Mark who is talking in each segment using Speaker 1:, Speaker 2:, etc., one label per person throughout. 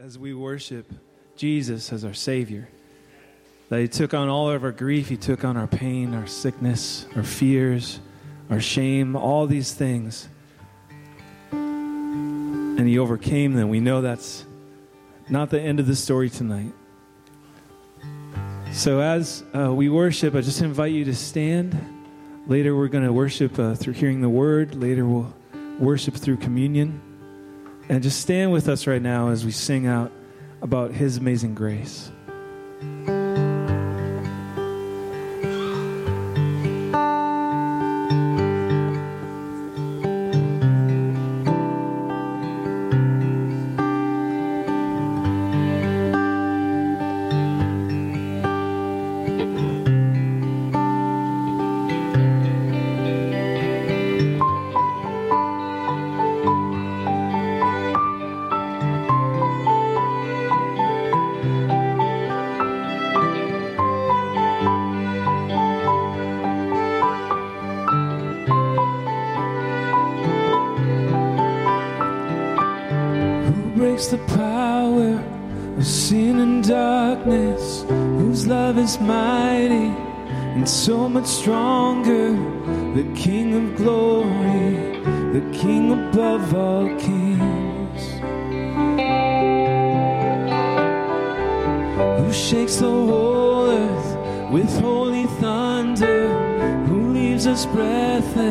Speaker 1: as, we worship Jesus as our Savior. That He took on all of our grief, He took on our pain, our sickness, our fears, our shame, all these things. And He overcame them. We know that's not the end of the story tonight. So, as uh, we worship, I just invite you to stand. Later, we're going to worship uh, through hearing the word. Later, we'll worship through communion. And just stand with us right now as we sing out about His amazing grace.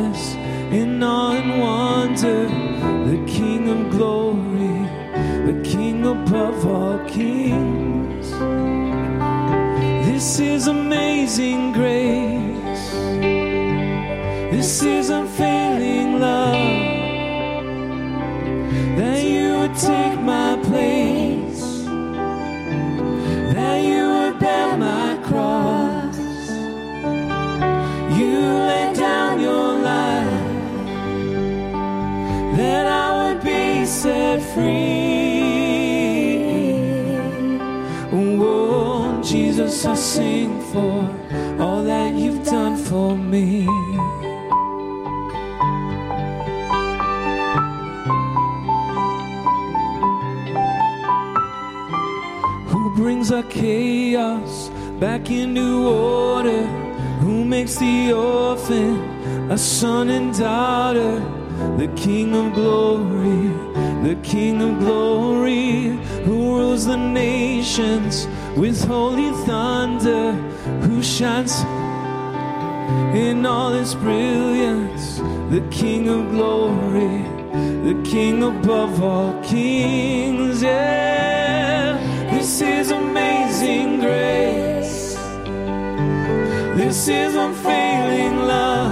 Speaker 1: Deus. Son and daughter? The King of glory, the King of glory, who rules the nations with holy thunder, who shines in all his brilliance, the King of glory, the King above all kings. Yeah, this is amazing grace. This is unfailing love.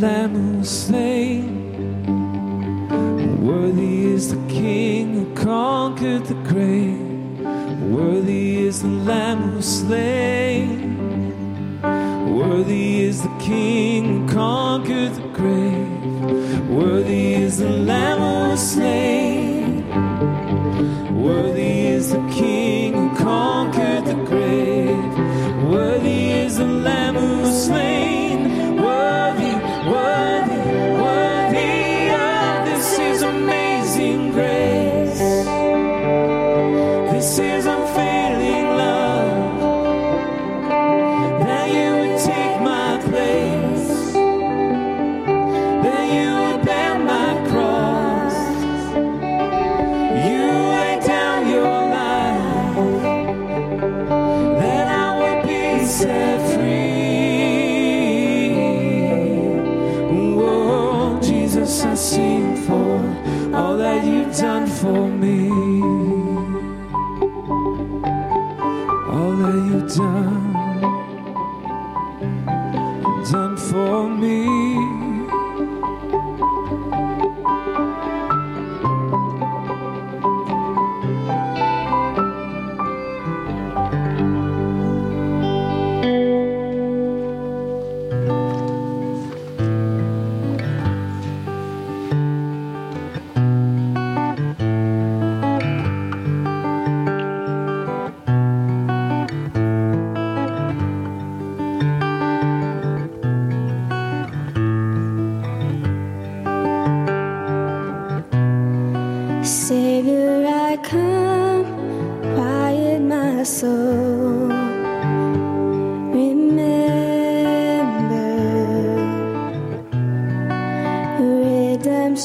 Speaker 1: Lamb who was slain. Worthy is the King who conquered the grave. Worthy is the Lamb who slain. Worthy is the King who conquered the grave. Worthy is the Lamb who slain.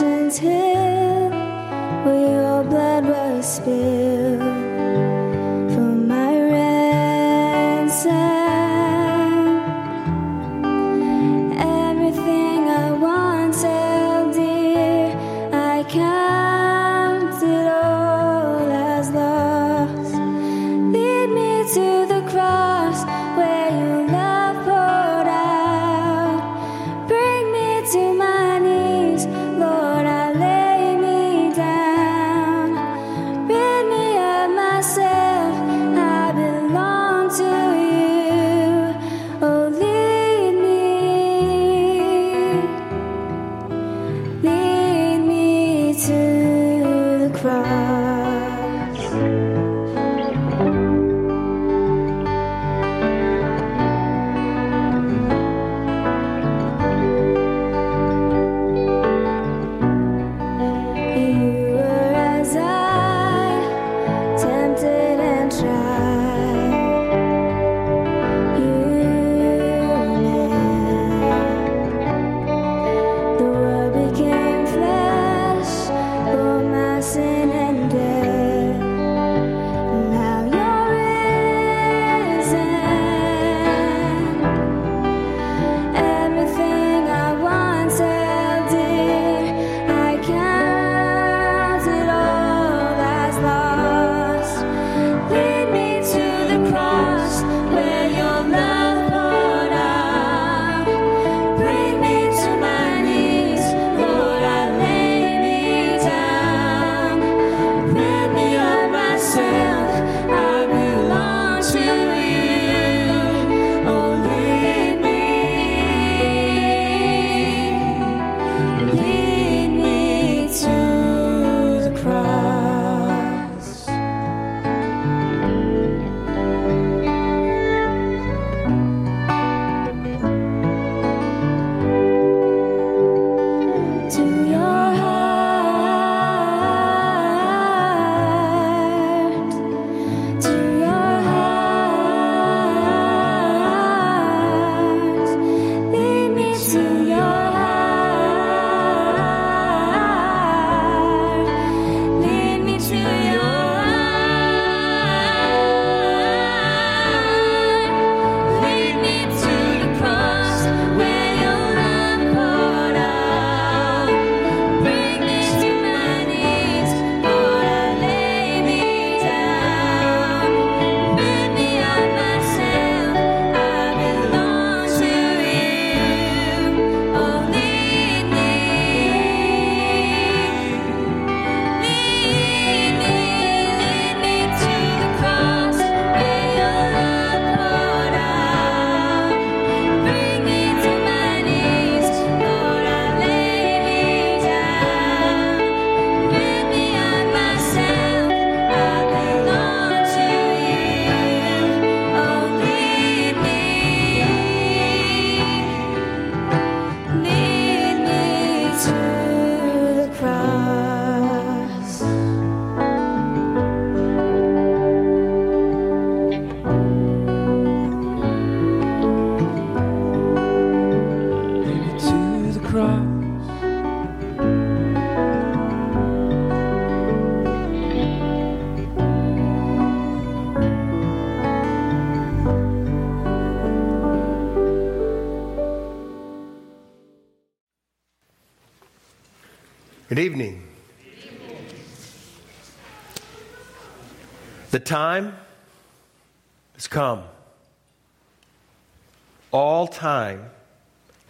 Speaker 2: redemption's hill, where your blood was spilled.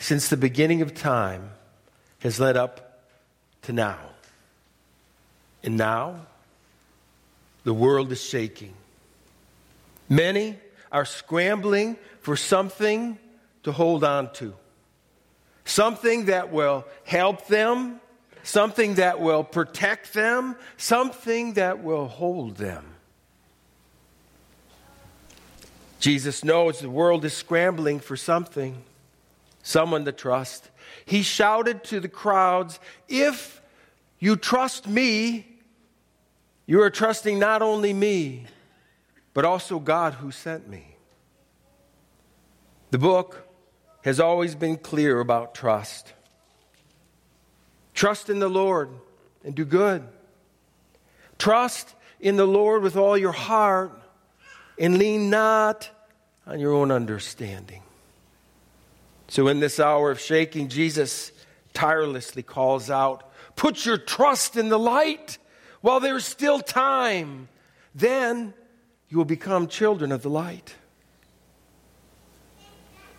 Speaker 3: since the beginning of time has led up to now. And now, the world is shaking. Many are scrambling for something to hold on to, something that will help them, something that will protect them, something that will hold them. Jesus knows the world is scrambling for something someone to trust. He shouted to the crowds, If you trust me, you are trusting not only me, but also God who sent me. The book has always been clear about trust. Trust in the Lord and do good. Trust in the Lord with all your heart and lean not on your own understanding. So, in this hour of shaking, Jesus tirelessly calls out, Put your trust in the light while there's still time. Then you will become children of the light.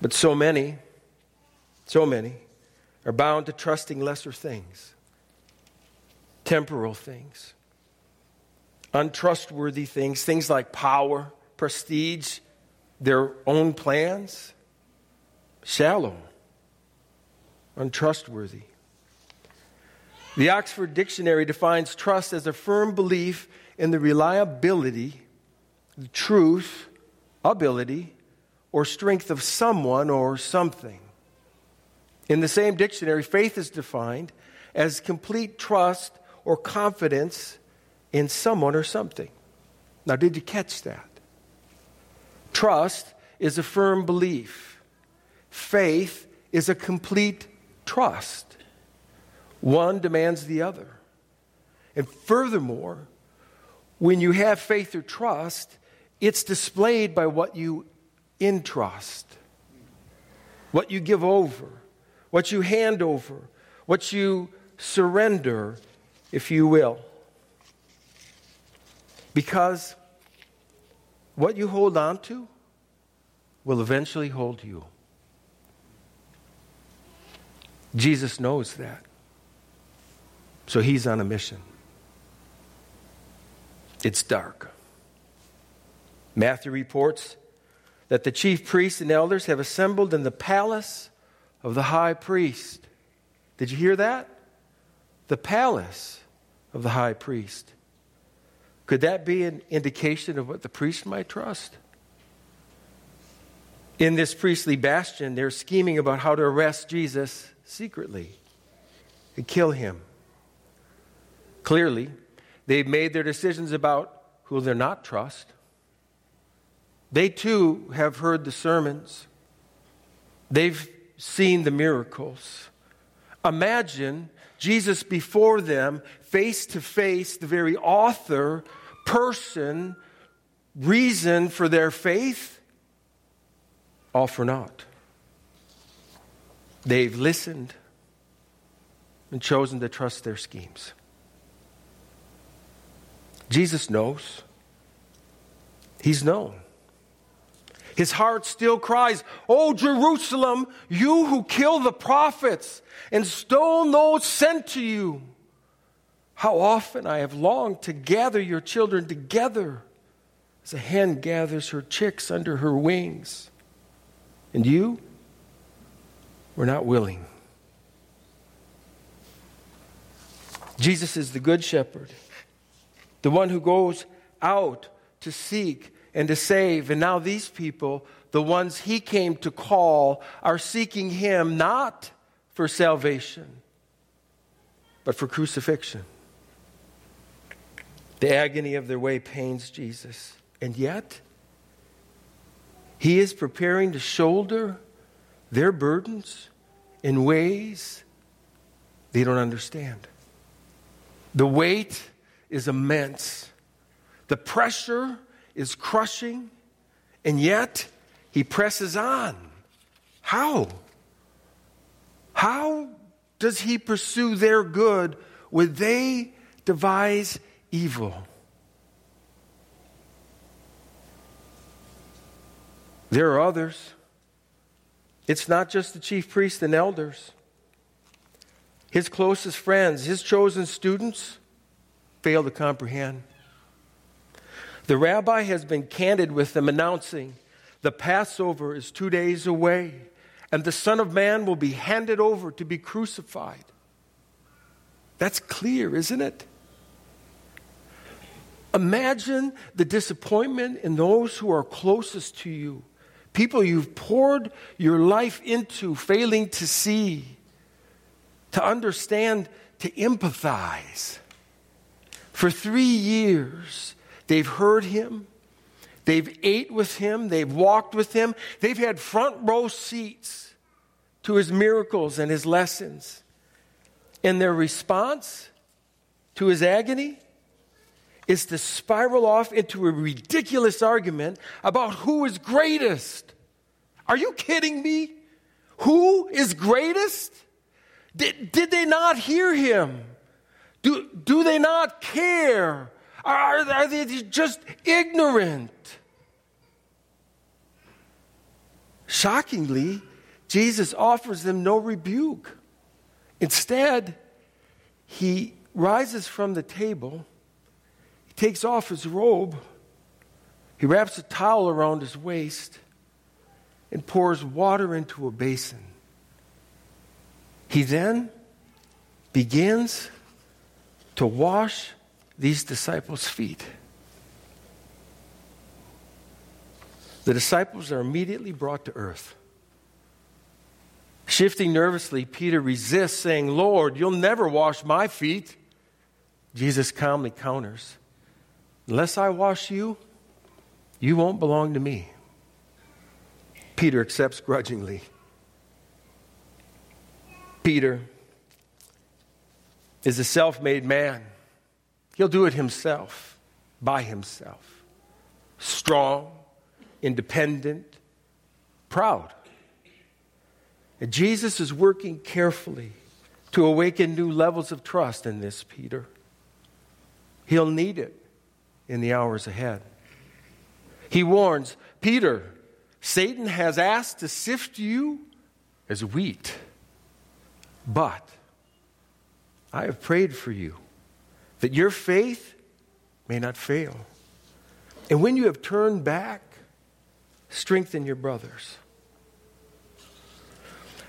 Speaker 3: But so many, so many are bound to trusting lesser things, temporal things, untrustworthy things, things like power, prestige, their own plans. Shallow, untrustworthy. The Oxford Dictionary defines trust as a firm belief in the reliability, the truth, ability, or strength of someone or something. In the same dictionary, faith is defined as complete trust or confidence in someone or something. Now, did you catch that? Trust is a firm belief. Faith is a complete trust. One demands the other. And furthermore, when you have faith or trust, it's displayed by what you entrust, what you give over, what you hand over, what you surrender, if you will. Because what you hold on to will eventually hold you. Jesus knows that. So he's on a mission. It's dark. Matthew reports that the chief priests and elders have assembled in the palace of the high priest. Did you hear that? The palace of the high priest. Could that be an indication of what the priest might trust? In this priestly bastion, they're scheming about how to arrest Jesus secretly and kill him. Clearly, they've made their decisions about who they're not trust. They too have heard the sermons. They've seen the miracles. Imagine Jesus before them, face to face, the very author, person, reason for their faith, all for naught. They've listened and chosen to trust their schemes. Jesus knows. He's known. His heart still cries, Oh, Jerusalem, you who kill the prophets and stone those sent to you. How often I have longed to gather your children together as a hen gathers her chicks under her wings. And you? We're not willing. Jesus is the good shepherd, the one who goes out to seek and to save. And now these people, the ones he came to call, are seeking him not for salvation, but for crucifixion. The agony of their way pains Jesus. And yet, he is preparing to shoulder their burdens in ways they don't understand. The weight is immense, the pressure is crushing, and yet he presses on. How? How does he pursue their good when they devise evil? There are others it's not just the chief priests and elders. His closest friends, his chosen students, fail to comprehend. The rabbi has been candid with them, announcing the Passover is two days away, and the Son of Man will be handed over to be crucified. That's clear, isn't it? Imagine the disappointment in those who are closest to you people you've poured your life into, failing to see, to understand, to empathize. For three years, they've heard him, they've ate with him, they've walked with him, they've had front row seats to his miracles and his lessons. And their response to his agony is to spiral off into a ridiculous argument about who is greatest. Are you kidding me? Who is greatest? Did, did they not hear him? Do, do they not care? Are, are they just ignorant? Shockingly, Jesus offers them no rebuke. Instead, he rises from the table, takes off his robe, he wraps a towel around his waist, and pours water into a basin. He then begins to wash these disciples' feet. The disciples are immediately brought to earth. Shifting nervously, Peter resists, saying, Lord, you'll never wash my feet. Jesus calmly counters, Unless I wash you, you won't belong to me. Peter accepts grudgingly. Peter is a self made man. He'll do it himself, by himself. Strong, independent, proud. And Jesus is working carefully to awaken new levels of trust in this Peter. He'll need it in the hours ahead. He warns Peter, Satan has asked to sift you as wheat, but I have prayed for you that your faith may not fail. And when you have turned back, strengthen your brothers.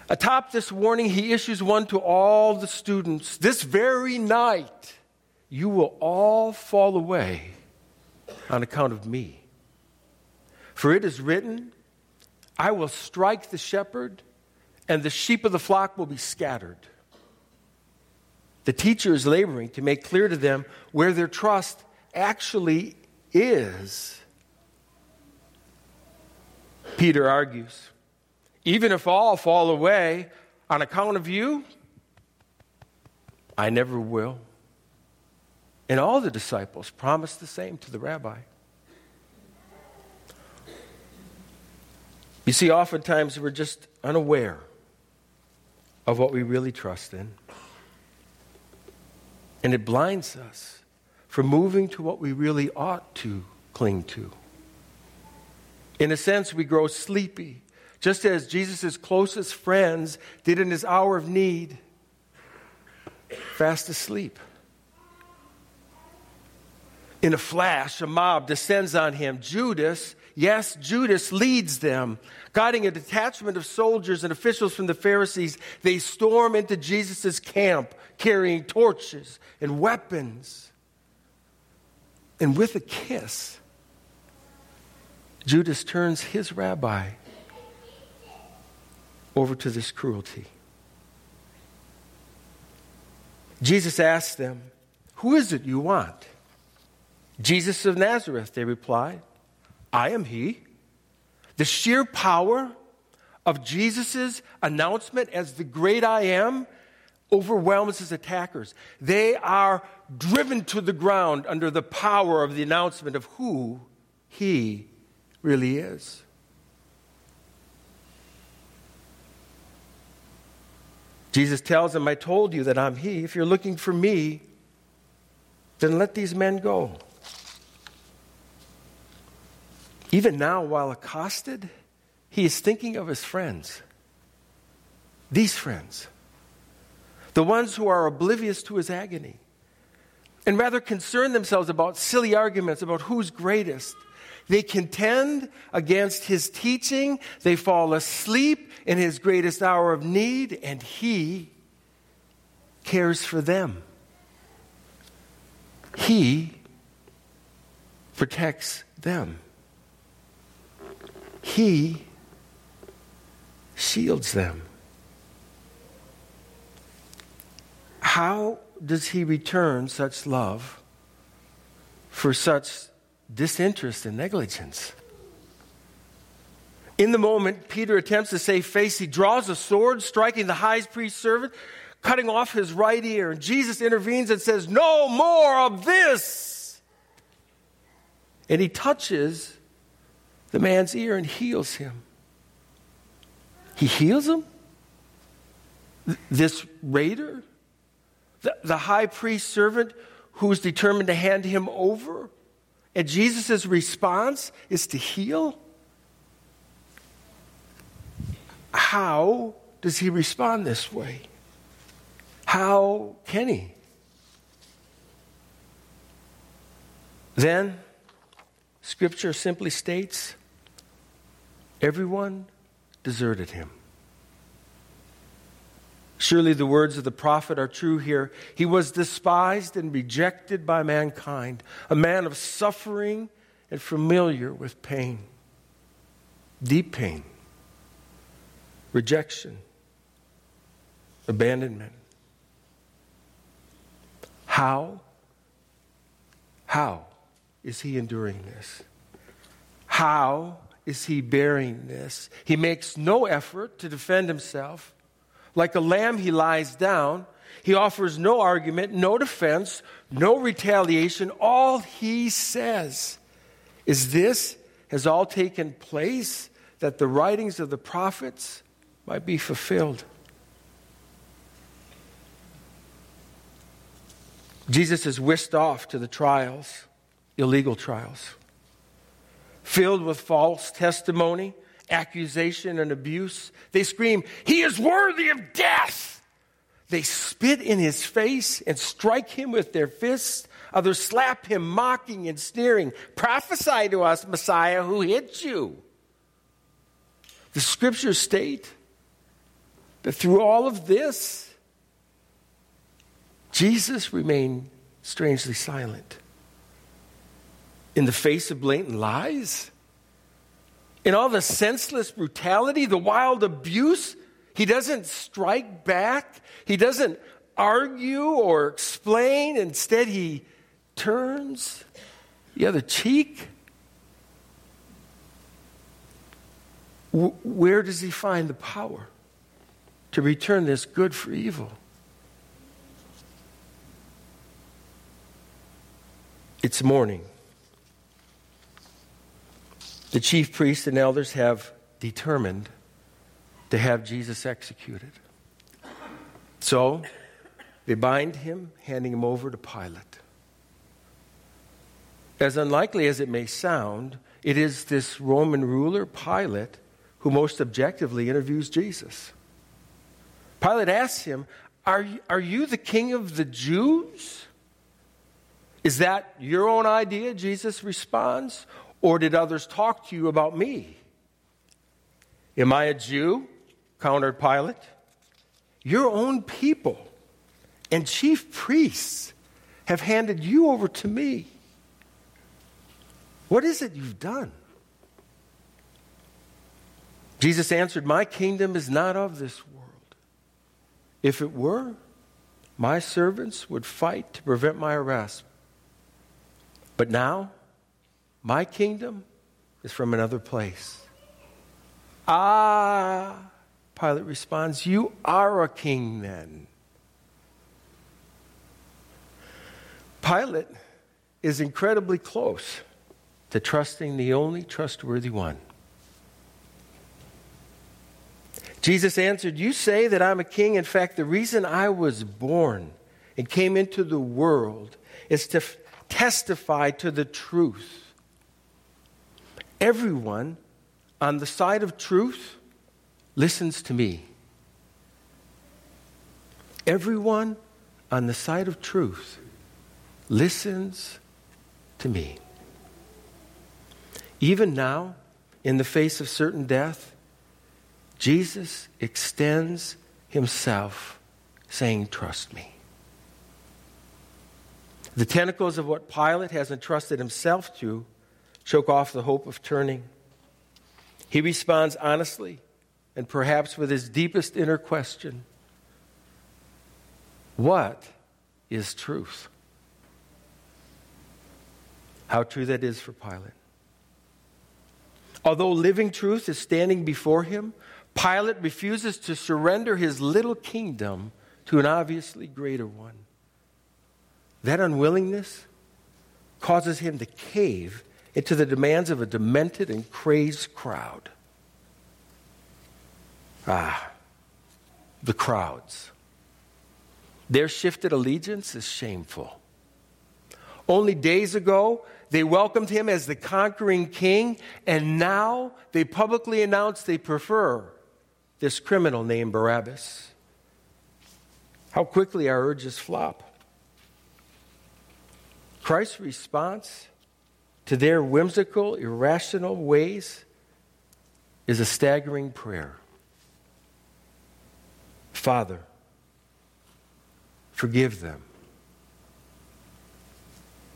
Speaker 3: Atop this warning, he issues one to all the students. This very night, you will all fall away on account of me. For it is written, I will strike the shepherd, and the sheep of the flock will be scattered. The teacher is laboring to make clear to them where their trust actually is. Peter argues even if all fall away on account of you, I never will. And all the disciples promised the same to the rabbi. You see, oftentimes we're just unaware of what we really trust in. And it blinds us from moving to what we really ought to cling to. In a sense, we grow sleepy just as Jesus' closest friends did in his hour of need, fast asleep. In a flash, a mob descends on him. Judas, yes, Judas leads them. Guiding a detachment of soldiers and officials from the Pharisees, they storm into Jesus' camp carrying torches and weapons. And with a kiss, Judas turns his rabbi over to this cruelty. Jesus asks them, Who is it you want? Jesus of Nazareth, they replied. I am he. The sheer power of Jesus' announcement as the great I am overwhelms his attackers. They are driven to the ground under the power of the announcement of who he really is. Jesus tells them, I told you that I'm He. If you're looking for me, then let these men go. Even now, while accosted, he is thinking of his friends. These friends. The ones who are oblivious to his agony. And rather concern themselves about silly arguments about who's greatest. They contend against his teaching. They fall asleep in his greatest hour of need, and he cares for them. He protects them. He shields them. How does he return such love for such disinterest and negligence. In the moment, Peter attempts to save face. He draws a sword, striking the high priest's servant, cutting off his right ear. And Jesus intervenes and says, No more of this. And he touches the man's ear and heals him. He heals him? This raider? The, the high priest servant who's determined to hand him over? And Jesus' response is to heal? How does he respond this way? How can he? Then, Scripture simply states everyone deserted him. Surely the words of the prophet are true here. He was despised and rejected by mankind, a man of suffering and familiar with pain, deep pain, rejection, abandonment. How? How is he enduring this? How is he bearing this? He makes no effort to defend himself. Like a lamb, he lies down. He offers no argument, no defense, no retaliation. All he says is this has all taken place that the writings of the prophets might be fulfilled. Jesus is whisked off to the trials, illegal trials, filled with false testimony, accusation, and abuse. They scream, He is worthy of death. They spit in his face and strike him with their fists. Others slap him, mocking and sneering. Prophesy to us, Messiah, who hit you. The scriptures state that through all of this, Jesus remained strangely silent. In the face of blatant lies, in all the senseless brutality, the wild abuse, he doesn't strike back. He doesn't argue or explain. Instead, he turns the other cheek. Where does he find the power to return this good for evil? It's morning. The chief priests and elders have determined to have Jesus executed. So they bind him, handing him over to Pilate. As unlikely as it may sound, it is this Roman ruler, Pilate, who most objectively interviews Jesus. Pilate asks him, Are are you the king of the Jews? Is that your own idea? Jesus responds. Or did others talk to you about me? Am I a Jew? countered Pilate. Your own people and chief priests have handed you over to me. What is it you've done? Jesus answered, My kingdom is not of this world. If it were, my servants would fight to prevent my arrest. But now, my kingdom is from another place. Ah, Pilate responds, You are a king then. Pilate is incredibly close to trusting the only trustworthy one. Jesus answered, You say that I'm a king. In fact, the reason I was born and came into the world is to f- testify to the truth. Everyone on the side of truth listens to me. Everyone on the side of truth listens to me. Even now, in the face of certain death, Jesus extends himself, saying, Trust me. The tentacles of what Pilate has entrusted himself to choke off the hope of turning. He responds honestly and perhaps with his deepest inner question What is truth? How true that is for Pilate. Although living truth is standing before him, Pilate refuses to surrender his little kingdom to an obviously greater one. That unwillingness causes him to cave into the demands of a demented and crazed crowd. Ah, the crowds. Their shifted allegiance is shameful. Only days ago, they welcomed him as the conquering king, and now they publicly announce they prefer this criminal named Barabbas. How quickly our urges flop. Christ's response to their whimsical, irrational ways is a staggering prayer Father, forgive them.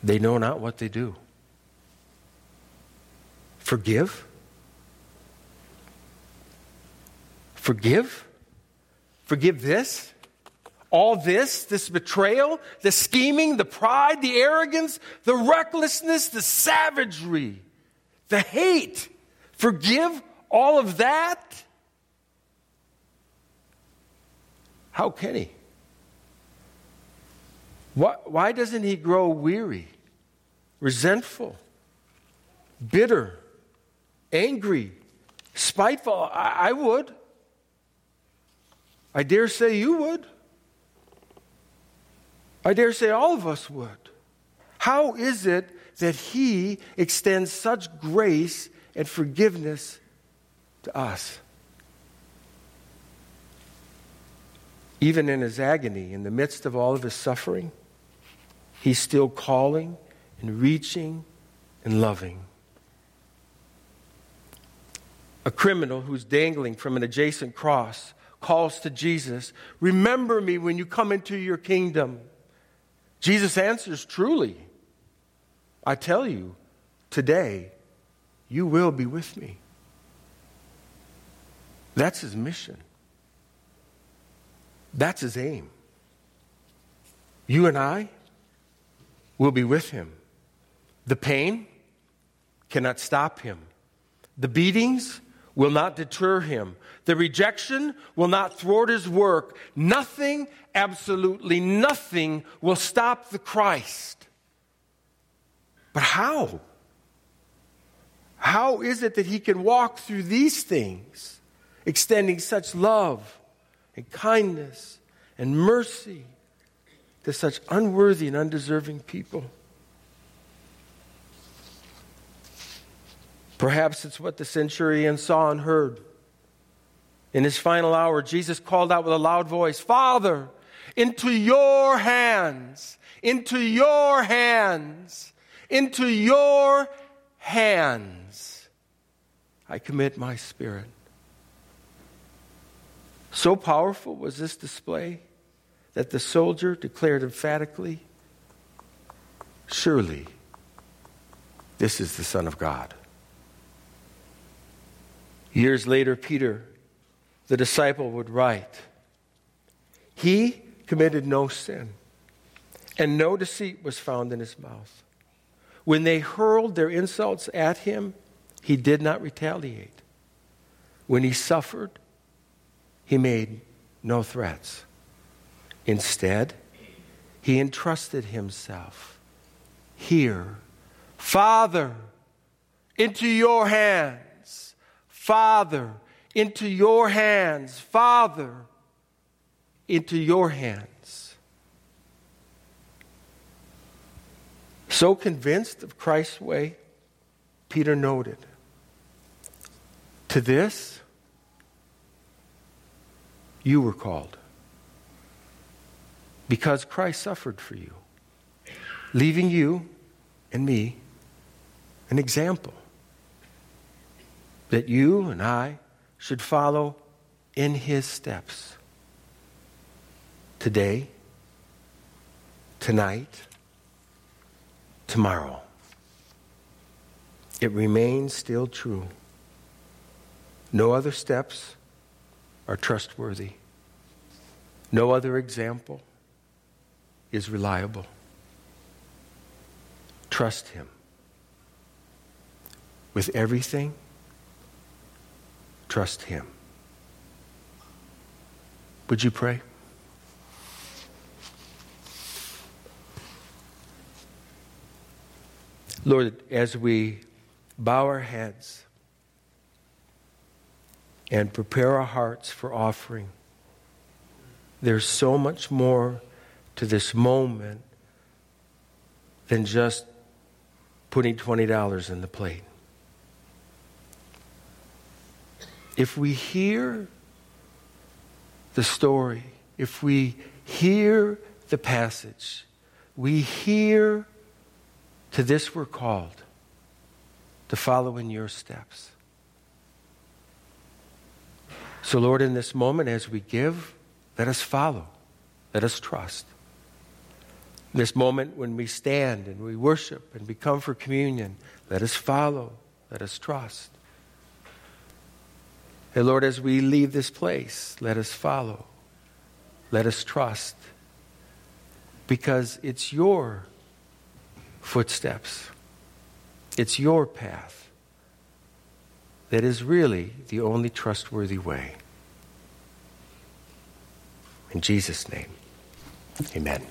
Speaker 3: They know not what they do. Forgive? Forgive? Forgive this? All this, this betrayal, the scheming, the pride, the arrogance, the recklessness, the savagery, the hate. Forgive all of that? How can he? Why, why doesn't he grow weary, resentful, bitter, angry, spiteful? I, I would. I dare say you would. I dare say all of us would. How is it that he extends such grace and forgiveness to us? Even in his agony, in the midst of all of his suffering, he's still calling and reaching and loving. A criminal who's dangling from an adjacent cross calls to Jesus, Remember me when you come into your kingdom. Jesus answers, Truly, I tell you, today you will be with me. That's his mission. That's his aim. You and I will be with him. The pain cannot stop him. The beatings will not deter him. The rejection will not thwart his work. Nothing, absolutely nothing, will stop the Christ. But how? How is it that he can walk through these things, extending such love and kindness and mercy to such unworthy and undeserving people? Perhaps it's what the centurion saw and heard. In his final hour, Jesus called out with a loud voice, Father, into your hands, into your hands, into your hands, I commit my spirit. So powerful was this display that the soldier declared emphatically, Surely, this is the Son of God. Years later, Peter, the disciple, would write He committed no sin, and no deceit was found in his mouth. When they hurled their insults at him, he did not retaliate. When he suffered, he made no threats. Instead, he entrusted himself. Here, Father, into your hands. Father, into your hands. Father, into your hands. So convinced of Christ's way, Peter noted, To this you were called. Because Christ suffered for you, leaving you and me an example that you and I should follow in his steps. Today, tonight, tomorrow. It remains still true. No other steps are trustworthy. No other example is reliable. Trust him.
Speaker 1: with everything, trust Him. Would you pray? Lord, as we bow our heads and prepare our hearts for offering, there's so much more to this moment than just putting $20 in the plate. If we hear the story, if we hear the passage, we hear to this we're called to follow in your steps. So, Lord, in this moment, as we give, let us follow, let us trust. This moment when we stand and we worship and we come for communion, let us follow, let us trust. And Lord, as we leave this place, let us follow, let us trust, because it's your footsteps, it's your path that is really the only trustworthy way. In Jesus' name, amen.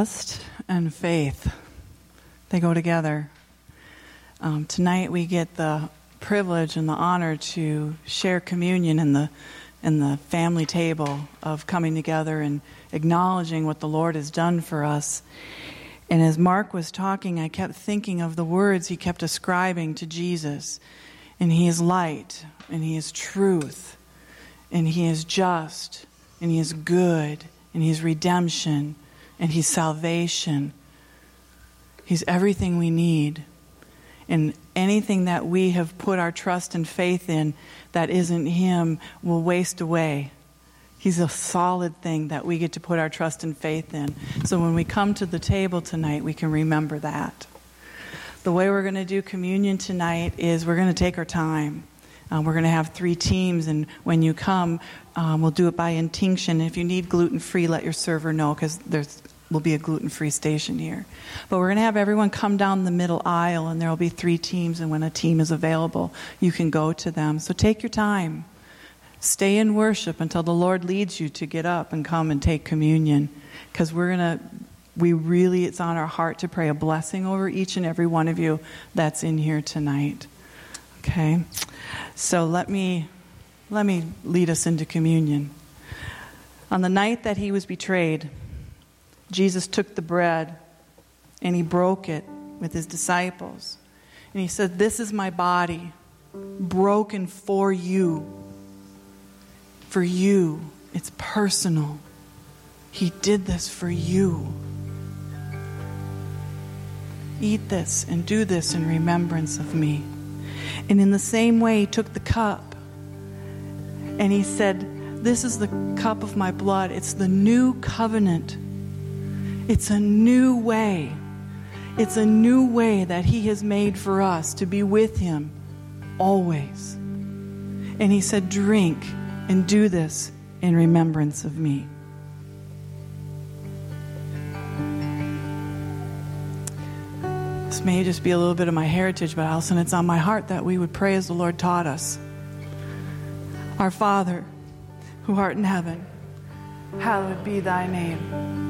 Speaker 4: Trust and faith, they go together. Um, tonight we get the privilege and the honor to share communion in the, in the family table of coming together and acknowledging what the Lord has done for us. And as Mark was talking, I kept thinking of the words he kept ascribing to Jesus. And he is light, and he is truth, and he is just, and he is good, and he is redemption, and he's salvation. He's everything we need. And anything that we have put our trust and faith in that isn't him will waste away. He's a solid thing that we get to put our trust and faith in. So when we come to the table tonight, we can remember that. The way we're going to do communion tonight is we're going to take our time. Uh, we're going to have three teams, and when you come, um, we'll do it by intinction. If you need gluten free, let your server know because there will be a gluten free station here. But we're going to have everyone come down the middle aisle, and there will be three teams, and when a team is available, you can go to them. So take your time. Stay in worship until the Lord leads you to get up and come and take communion because we're going to we really, it's on our heart to pray a blessing over each and every one of you that's in here tonight. Okay? So let me, let me lead us into communion. On the night that he was betrayed, Jesus took the bread and he broke it with his disciples. And he said, This is my body, broken for you. For you. It's personal. He did this for you. Eat this and do this in remembrance of me. And in the same way, he took the cup and he said, This is the cup of my blood. It's the new covenant. It's a new way. It's a new way that he has made for us to be with him always. And he said, Drink and do this in remembrance of me. This may just be a little bit of my heritage, but Alison, it's on my heart that we would pray as the Lord taught us. Our Father, who art in heaven, hallowed be thy name.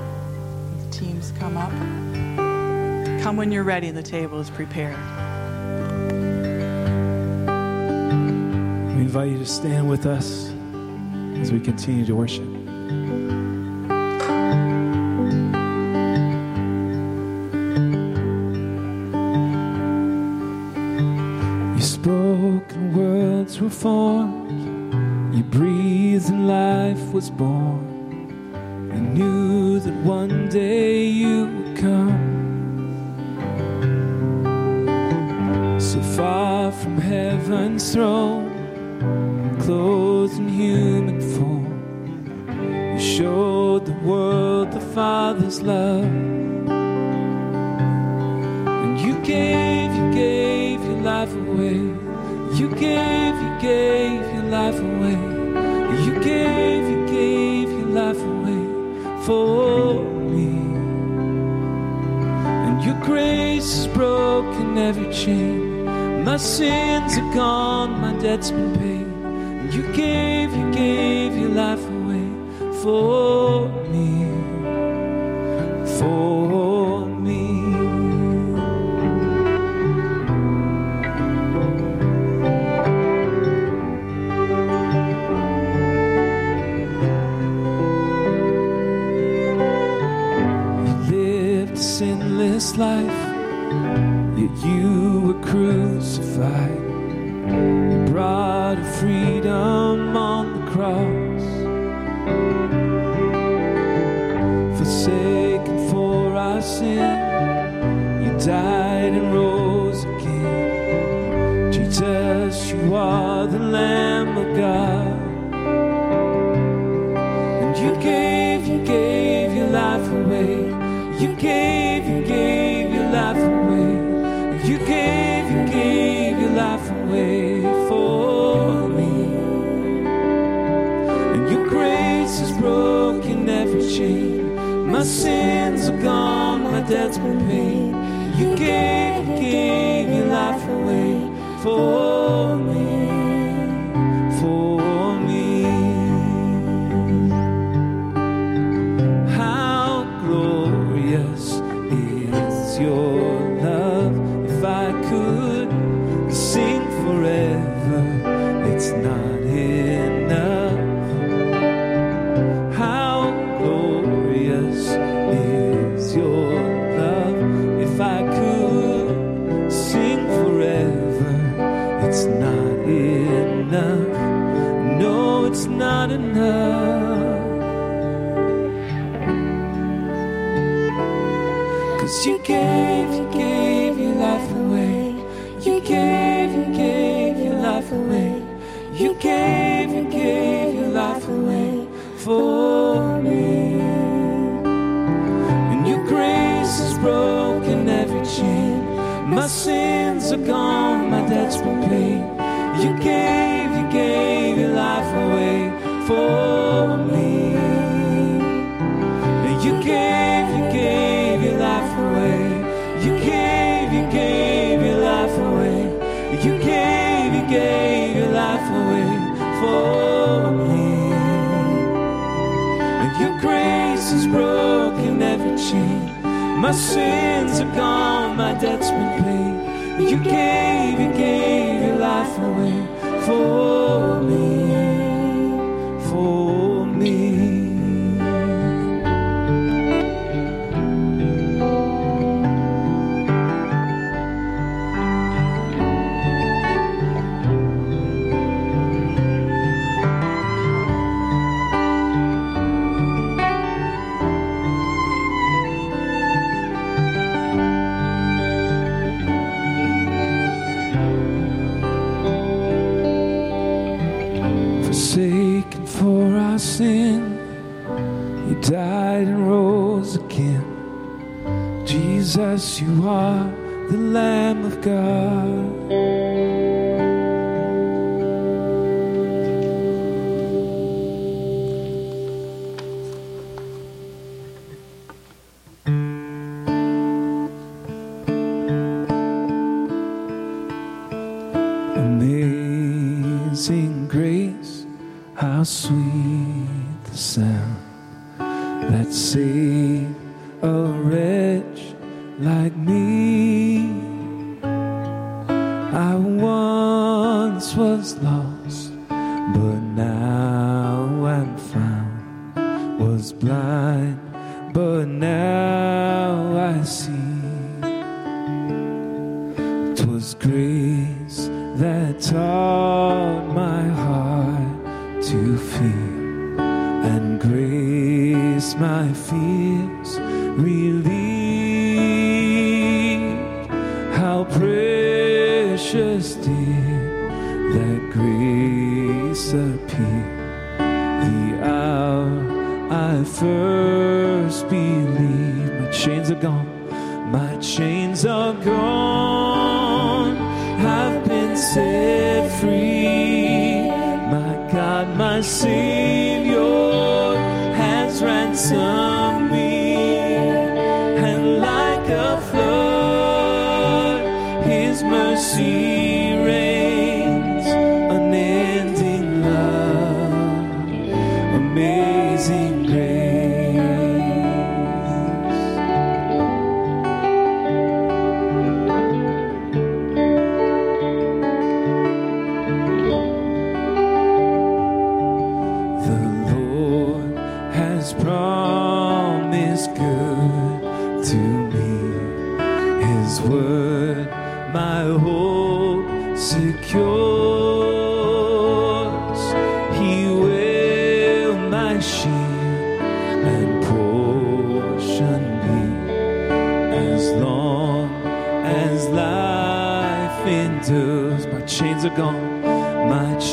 Speaker 4: Teams come up. Come when you're ready, the table is prepared.
Speaker 1: We invite you to stand with us as we continue to worship. Your spoken words were formed, you breathed and life was born. 佛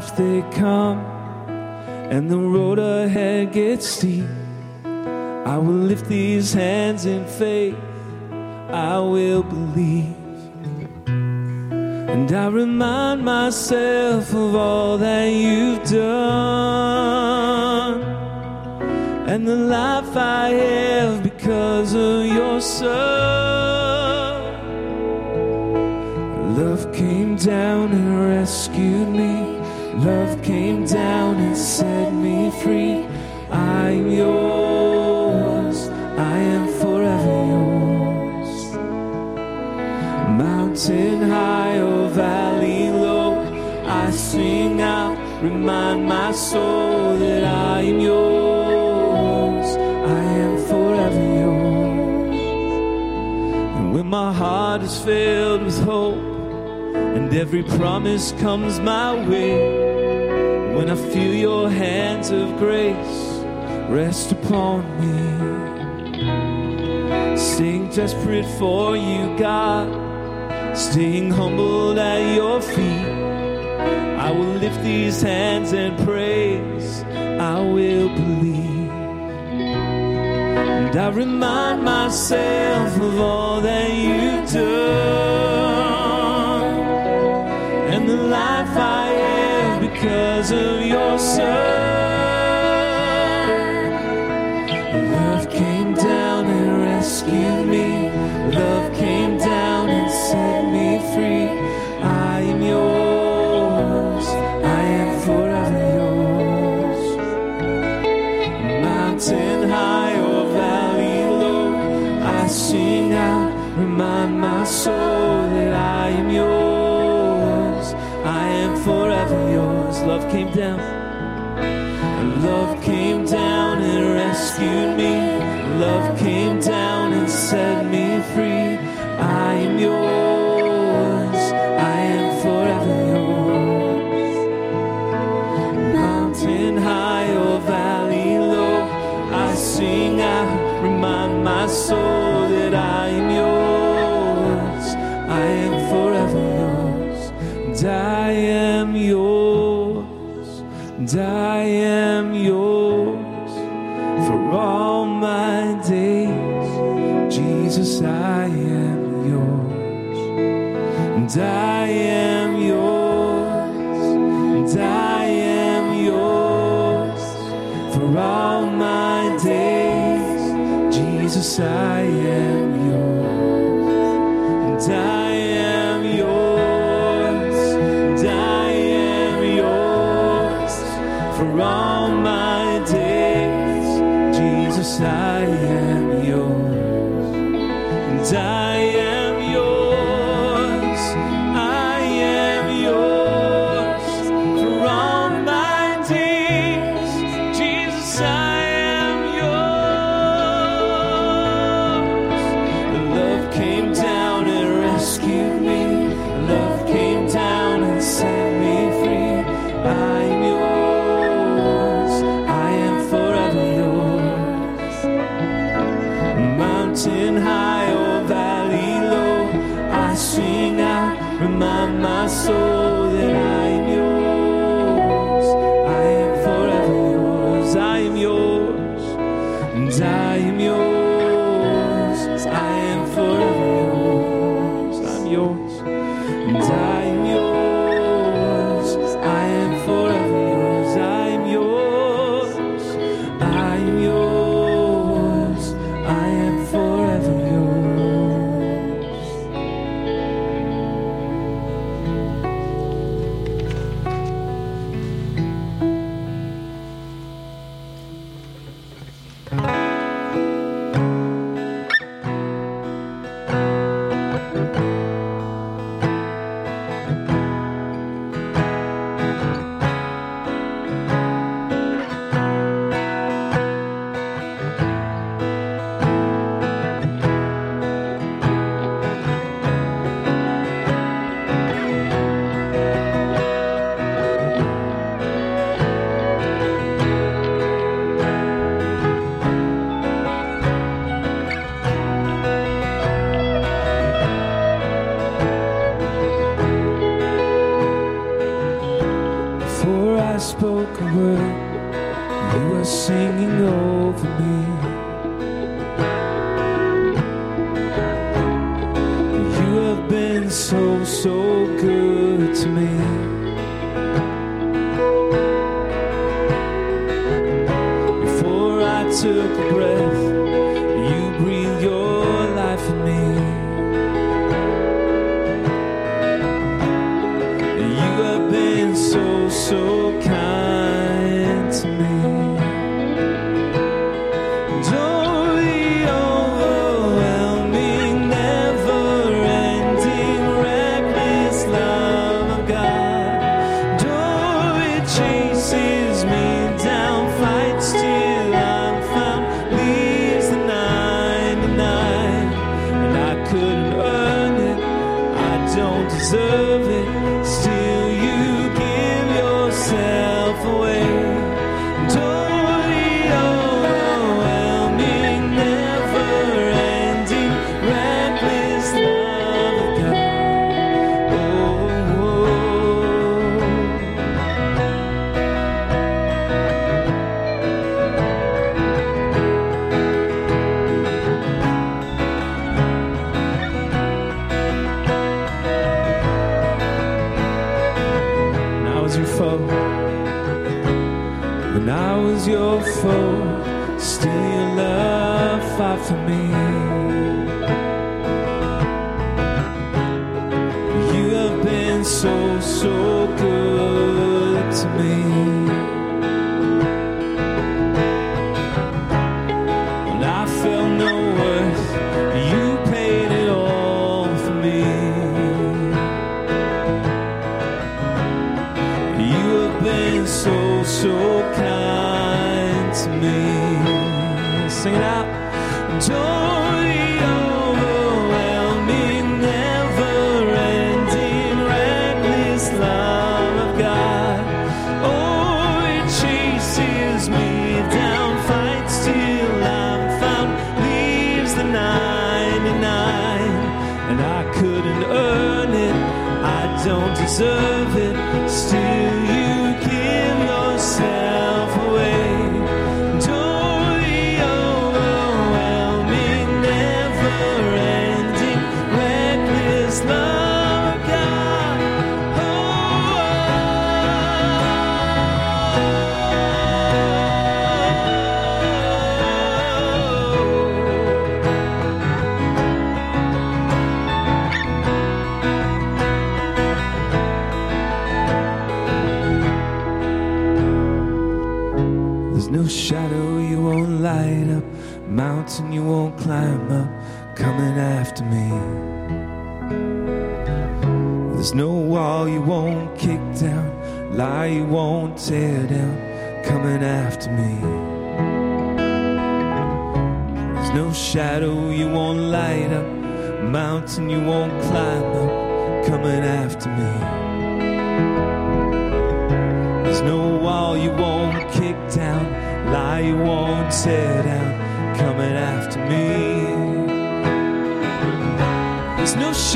Speaker 1: life they come and the road ahead gets steep, I will lift these hands in faith. I will believe. And I remind myself of all that you've done and the life I have because of your son. Love came down and rescued me. Love came down and set me free. I'm yours. I am forever yours mountain high or valley low. I sing out, remind my soul that I am yours. I am forever yours. And when my heart is filled with hope, and every promise comes my way, when I feel your hands of grace rest upon me, staying desperate for you, God staying humbled at your feet. I will lift these hands and praise. I will believe. And I remind myself of all that you've done because of your son. Yours.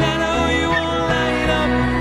Speaker 1: Shadow you won't light up,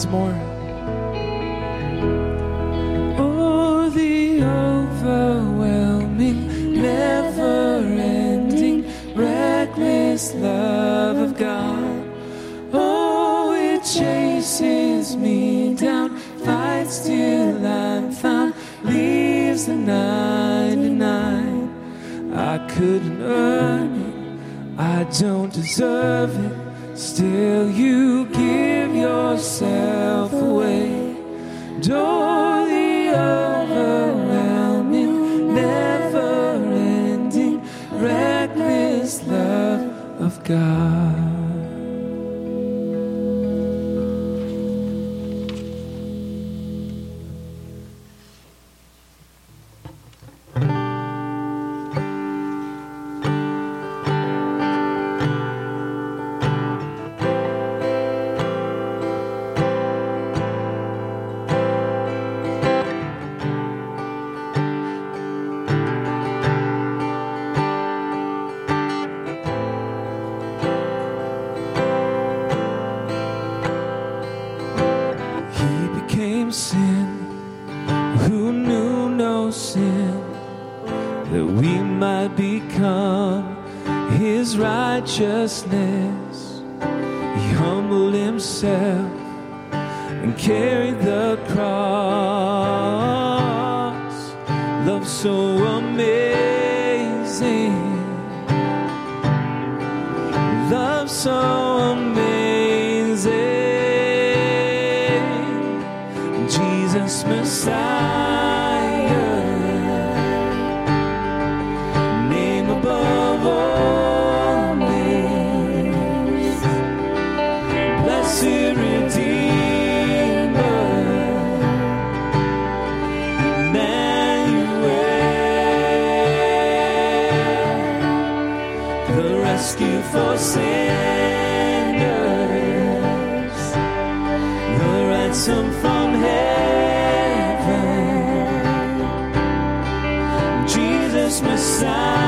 Speaker 1: once more. the rescue for sinners, the ransom from heaven, Jesus Messiah.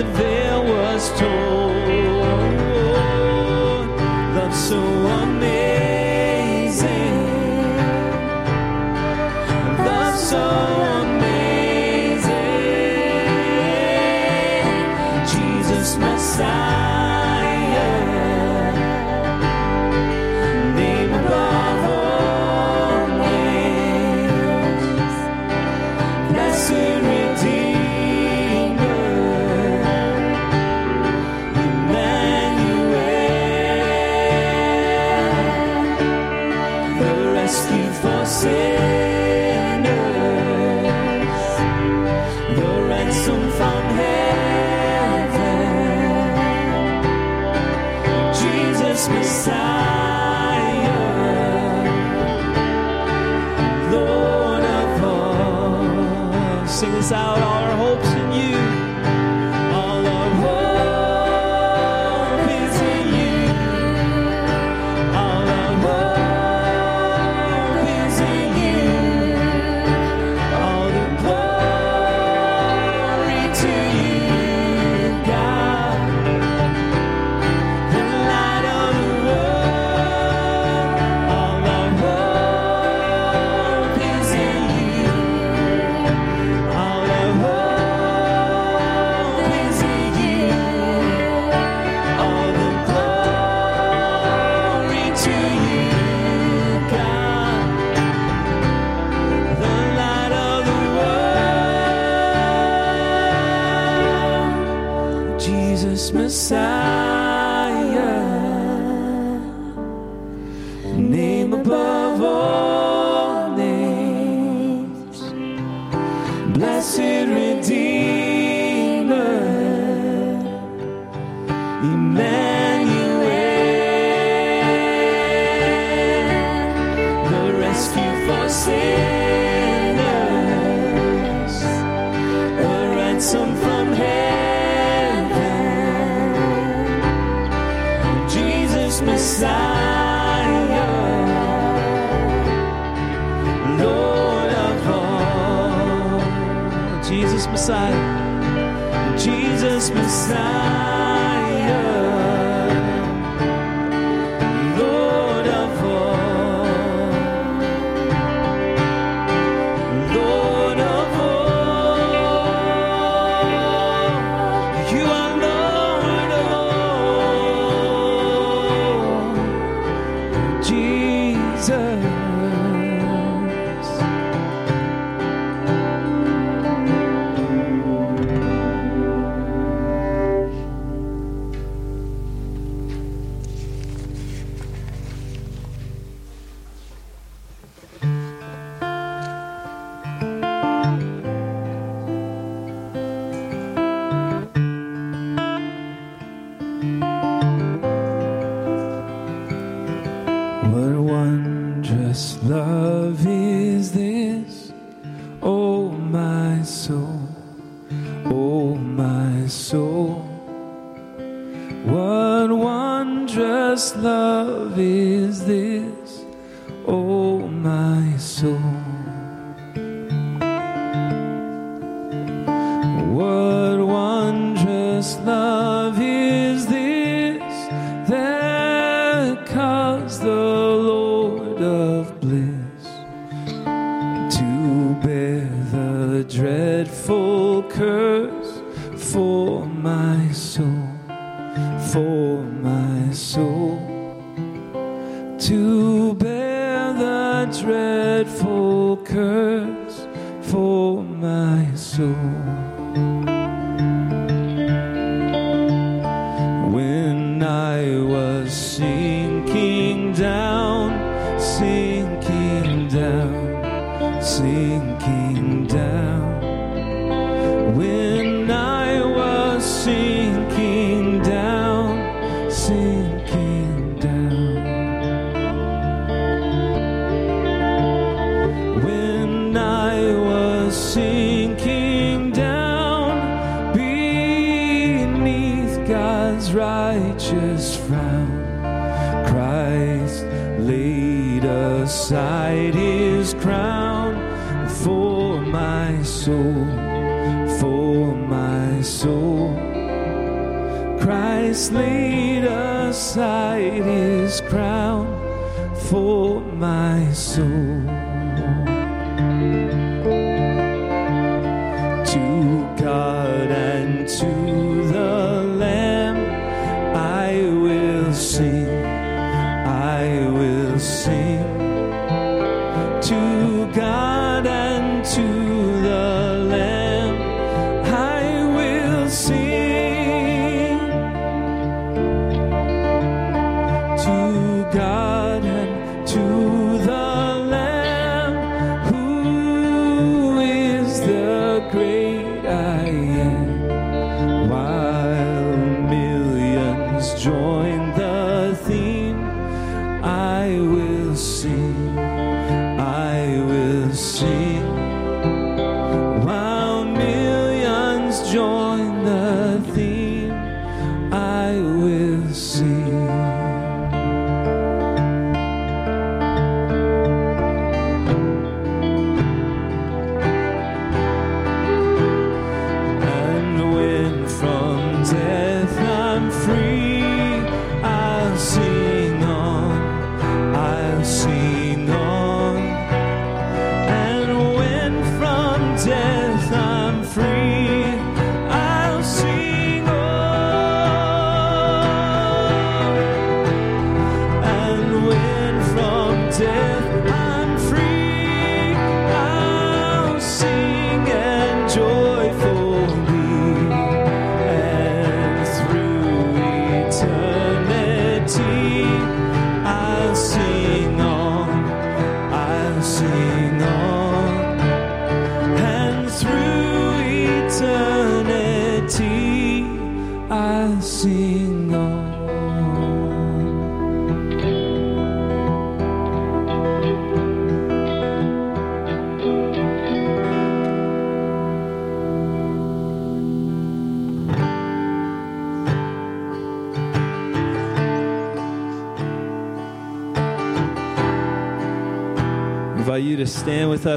Speaker 1: the veil was torn. ransom from heaven, Jesus Messiah, Lord of all, Jesus Messiah, Jesus Messiah. his crown for my soul.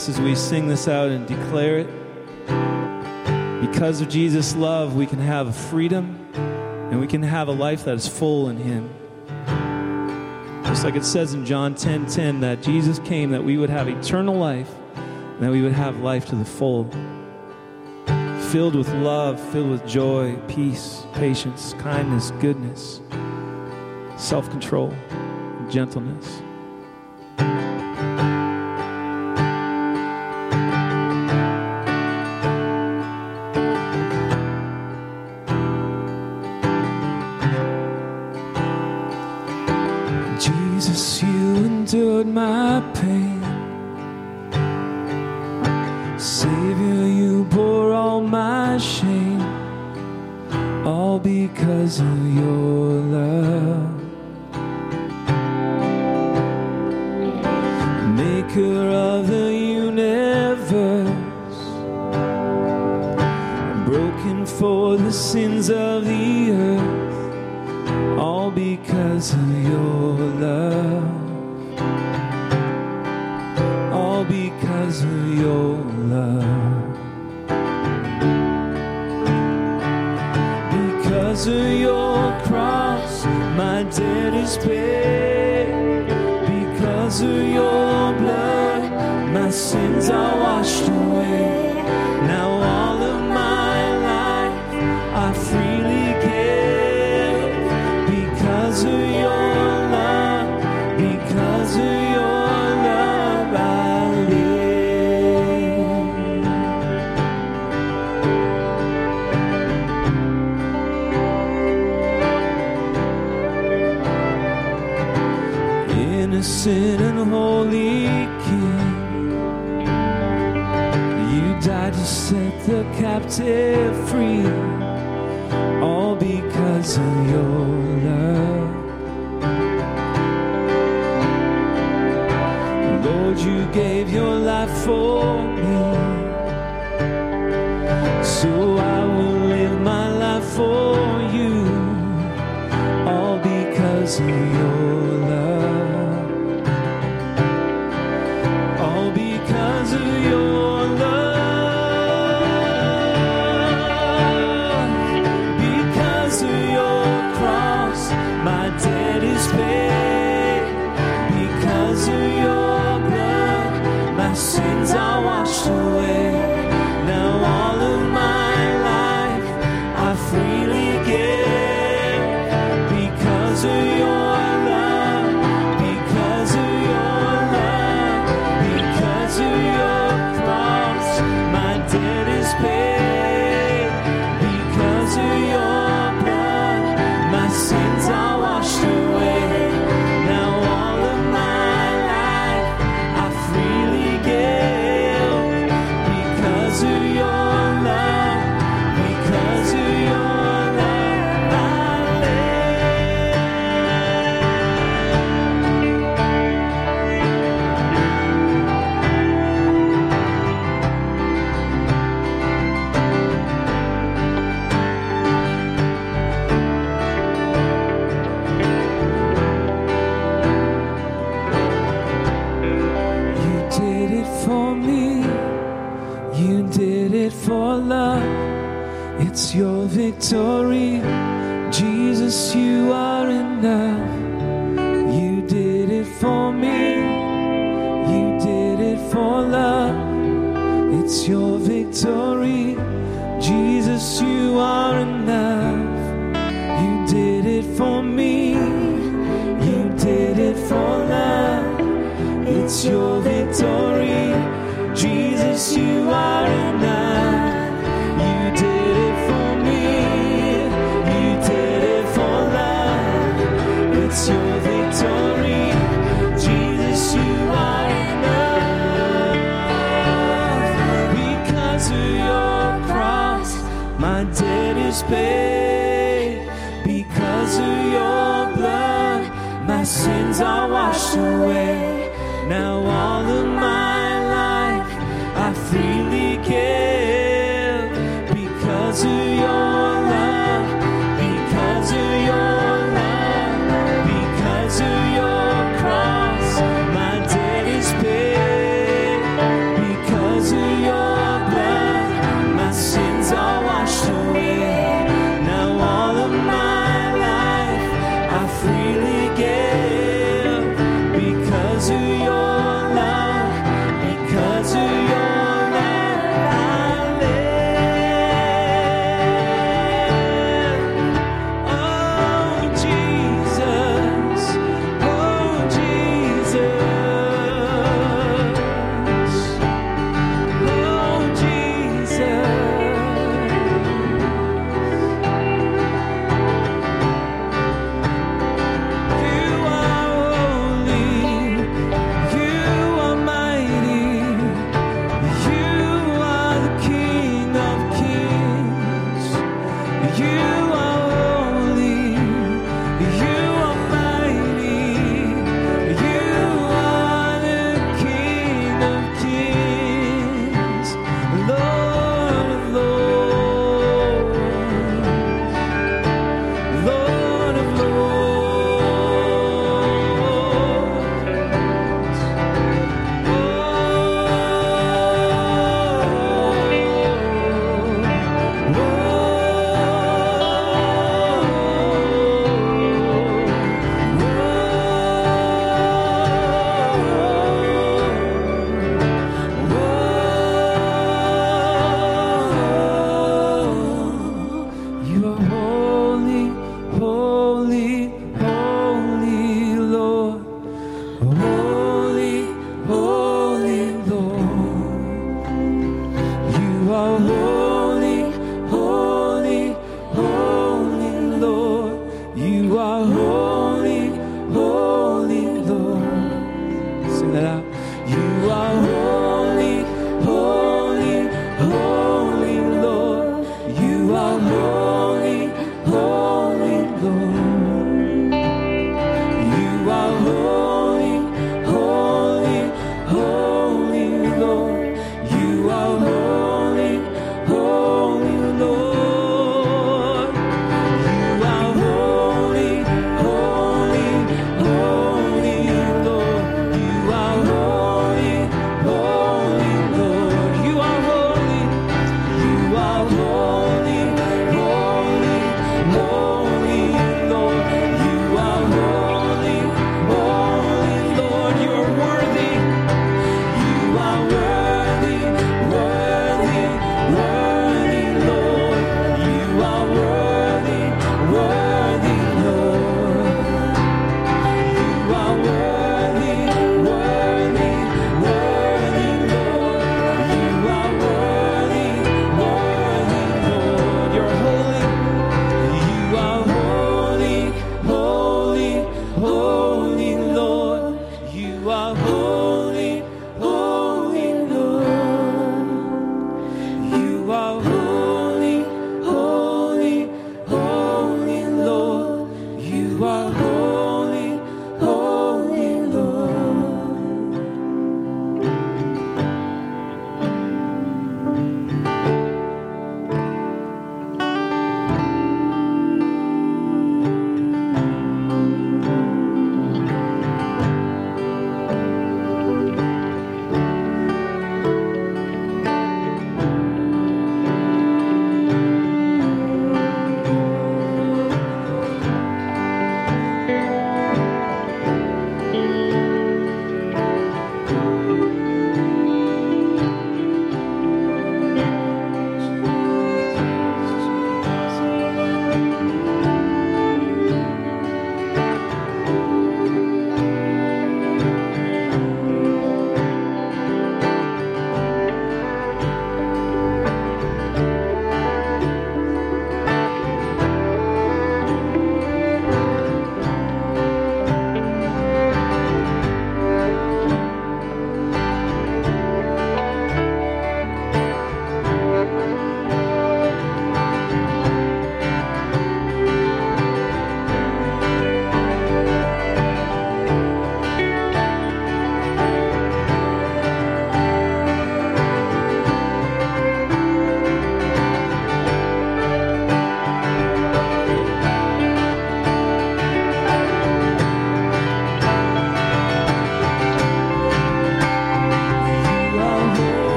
Speaker 1: us as we sing this out and declare it. Because of Jesus' love, we can have freedom and we can have a life that is full in Him. Just like it says in John 10 10 that Jesus came that we would have eternal life and that we would have life to the full. Filled with love, filled with joy, peace, patience, kindness, goodness, self control, gentleness.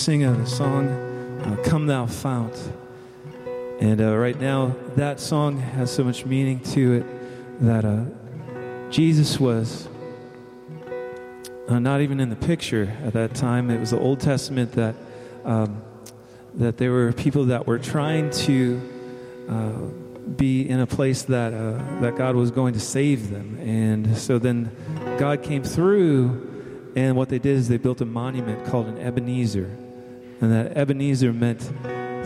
Speaker 1: sing a song, uh, Come Thou Fount. And uh, right now, that song has so much meaning to it that uh, Jesus was uh, not even in the picture at that time. It was the Old Testament that, um, that there were people that were trying to uh, be in a place that, uh, that God was going to save them. And so then God came through. And what they did is they built a monument called an Ebenezer. And that Ebenezer meant,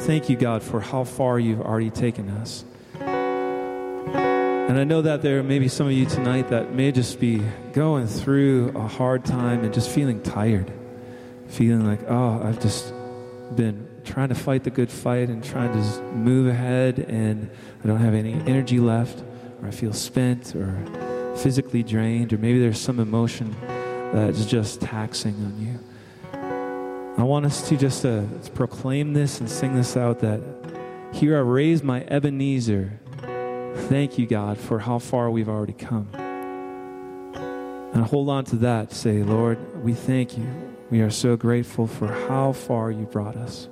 Speaker 1: thank you, God, for how far you've already taken us. And I know that there may be some of you tonight that may just be going through a hard time and just feeling tired, feeling like, oh, I've just been trying to fight the good fight and trying to move ahead, and I don't have any energy left, or I feel spent, or physically drained, or maybe there's some emotion that's just taxing on you. I want us to just uh, proclaim this and sing this out that here I raise my Ebenezer. Thank you, God, for how far we've already come. And hold on to that. Say, Lord, we thank you. We are so grateful for how far you brought us.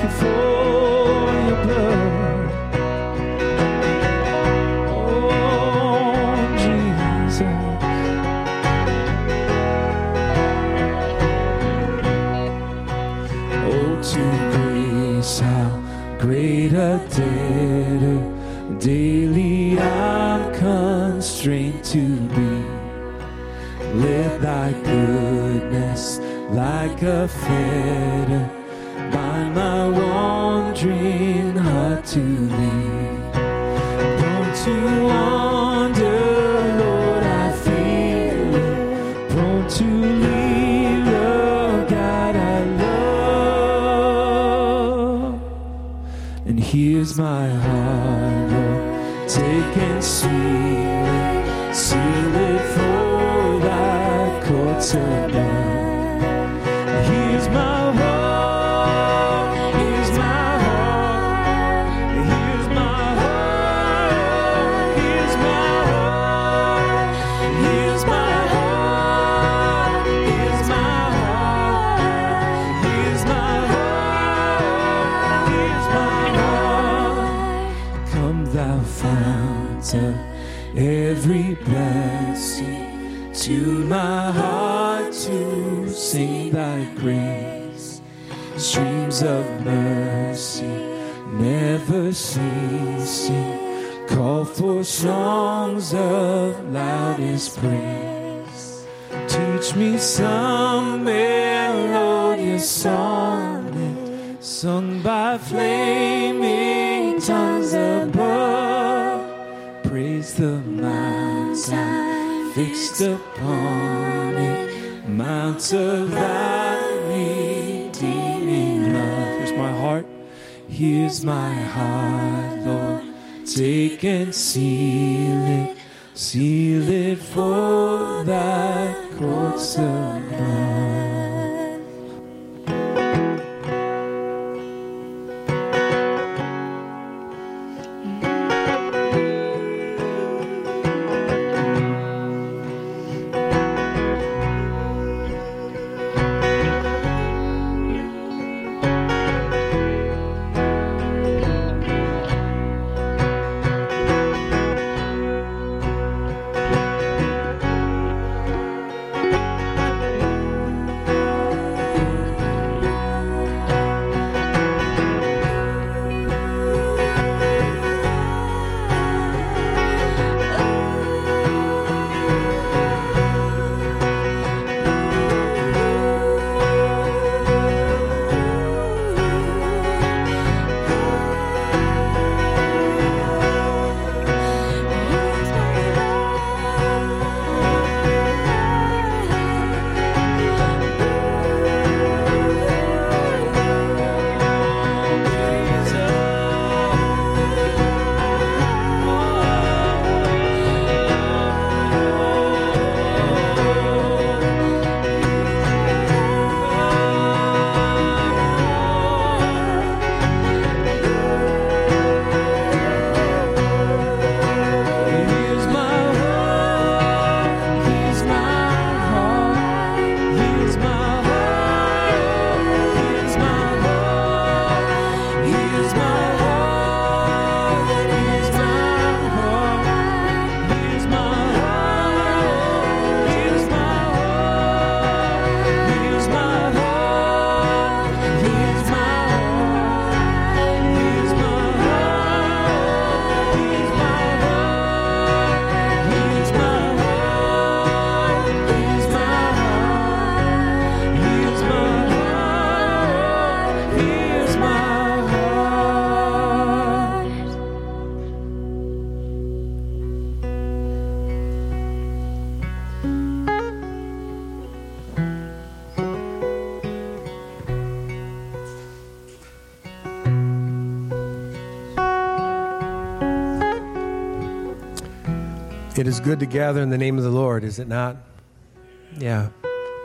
Speaker 1: You for
Speaker 3: It is good to gather in the name of the Lord, is it not? Yeah.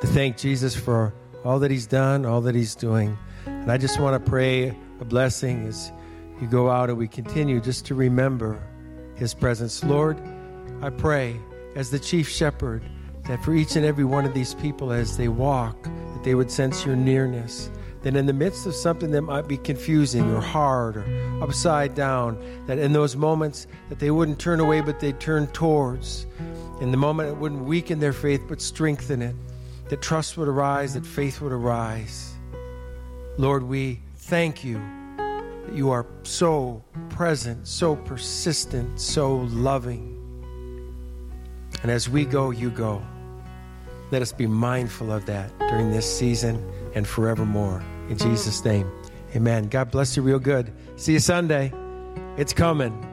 Speaker 3: To thank Jesus for all that he's done, all that he's doing. And I just want to pray a blessing as you go out and we continue just to remember his presence. Lord, I pray as the chief shepherd that for each and every one of these people as they walk, that they would sense your nearness. That in the midst of something that might be confusing or hard or upside down, that in those moments that they wouldn't turn away but they'd turn towards. In the moment it wouldn't weaken their faith but strengthen it. That trust would arise, that faith would arise. Lord, we thank you that you are so present, so persistent, so loving. And as we go, you go. Let us be mindful of that during this season and forevermore. In Jesus' name, amen. God bless you real good. See you Sunday. It's coming.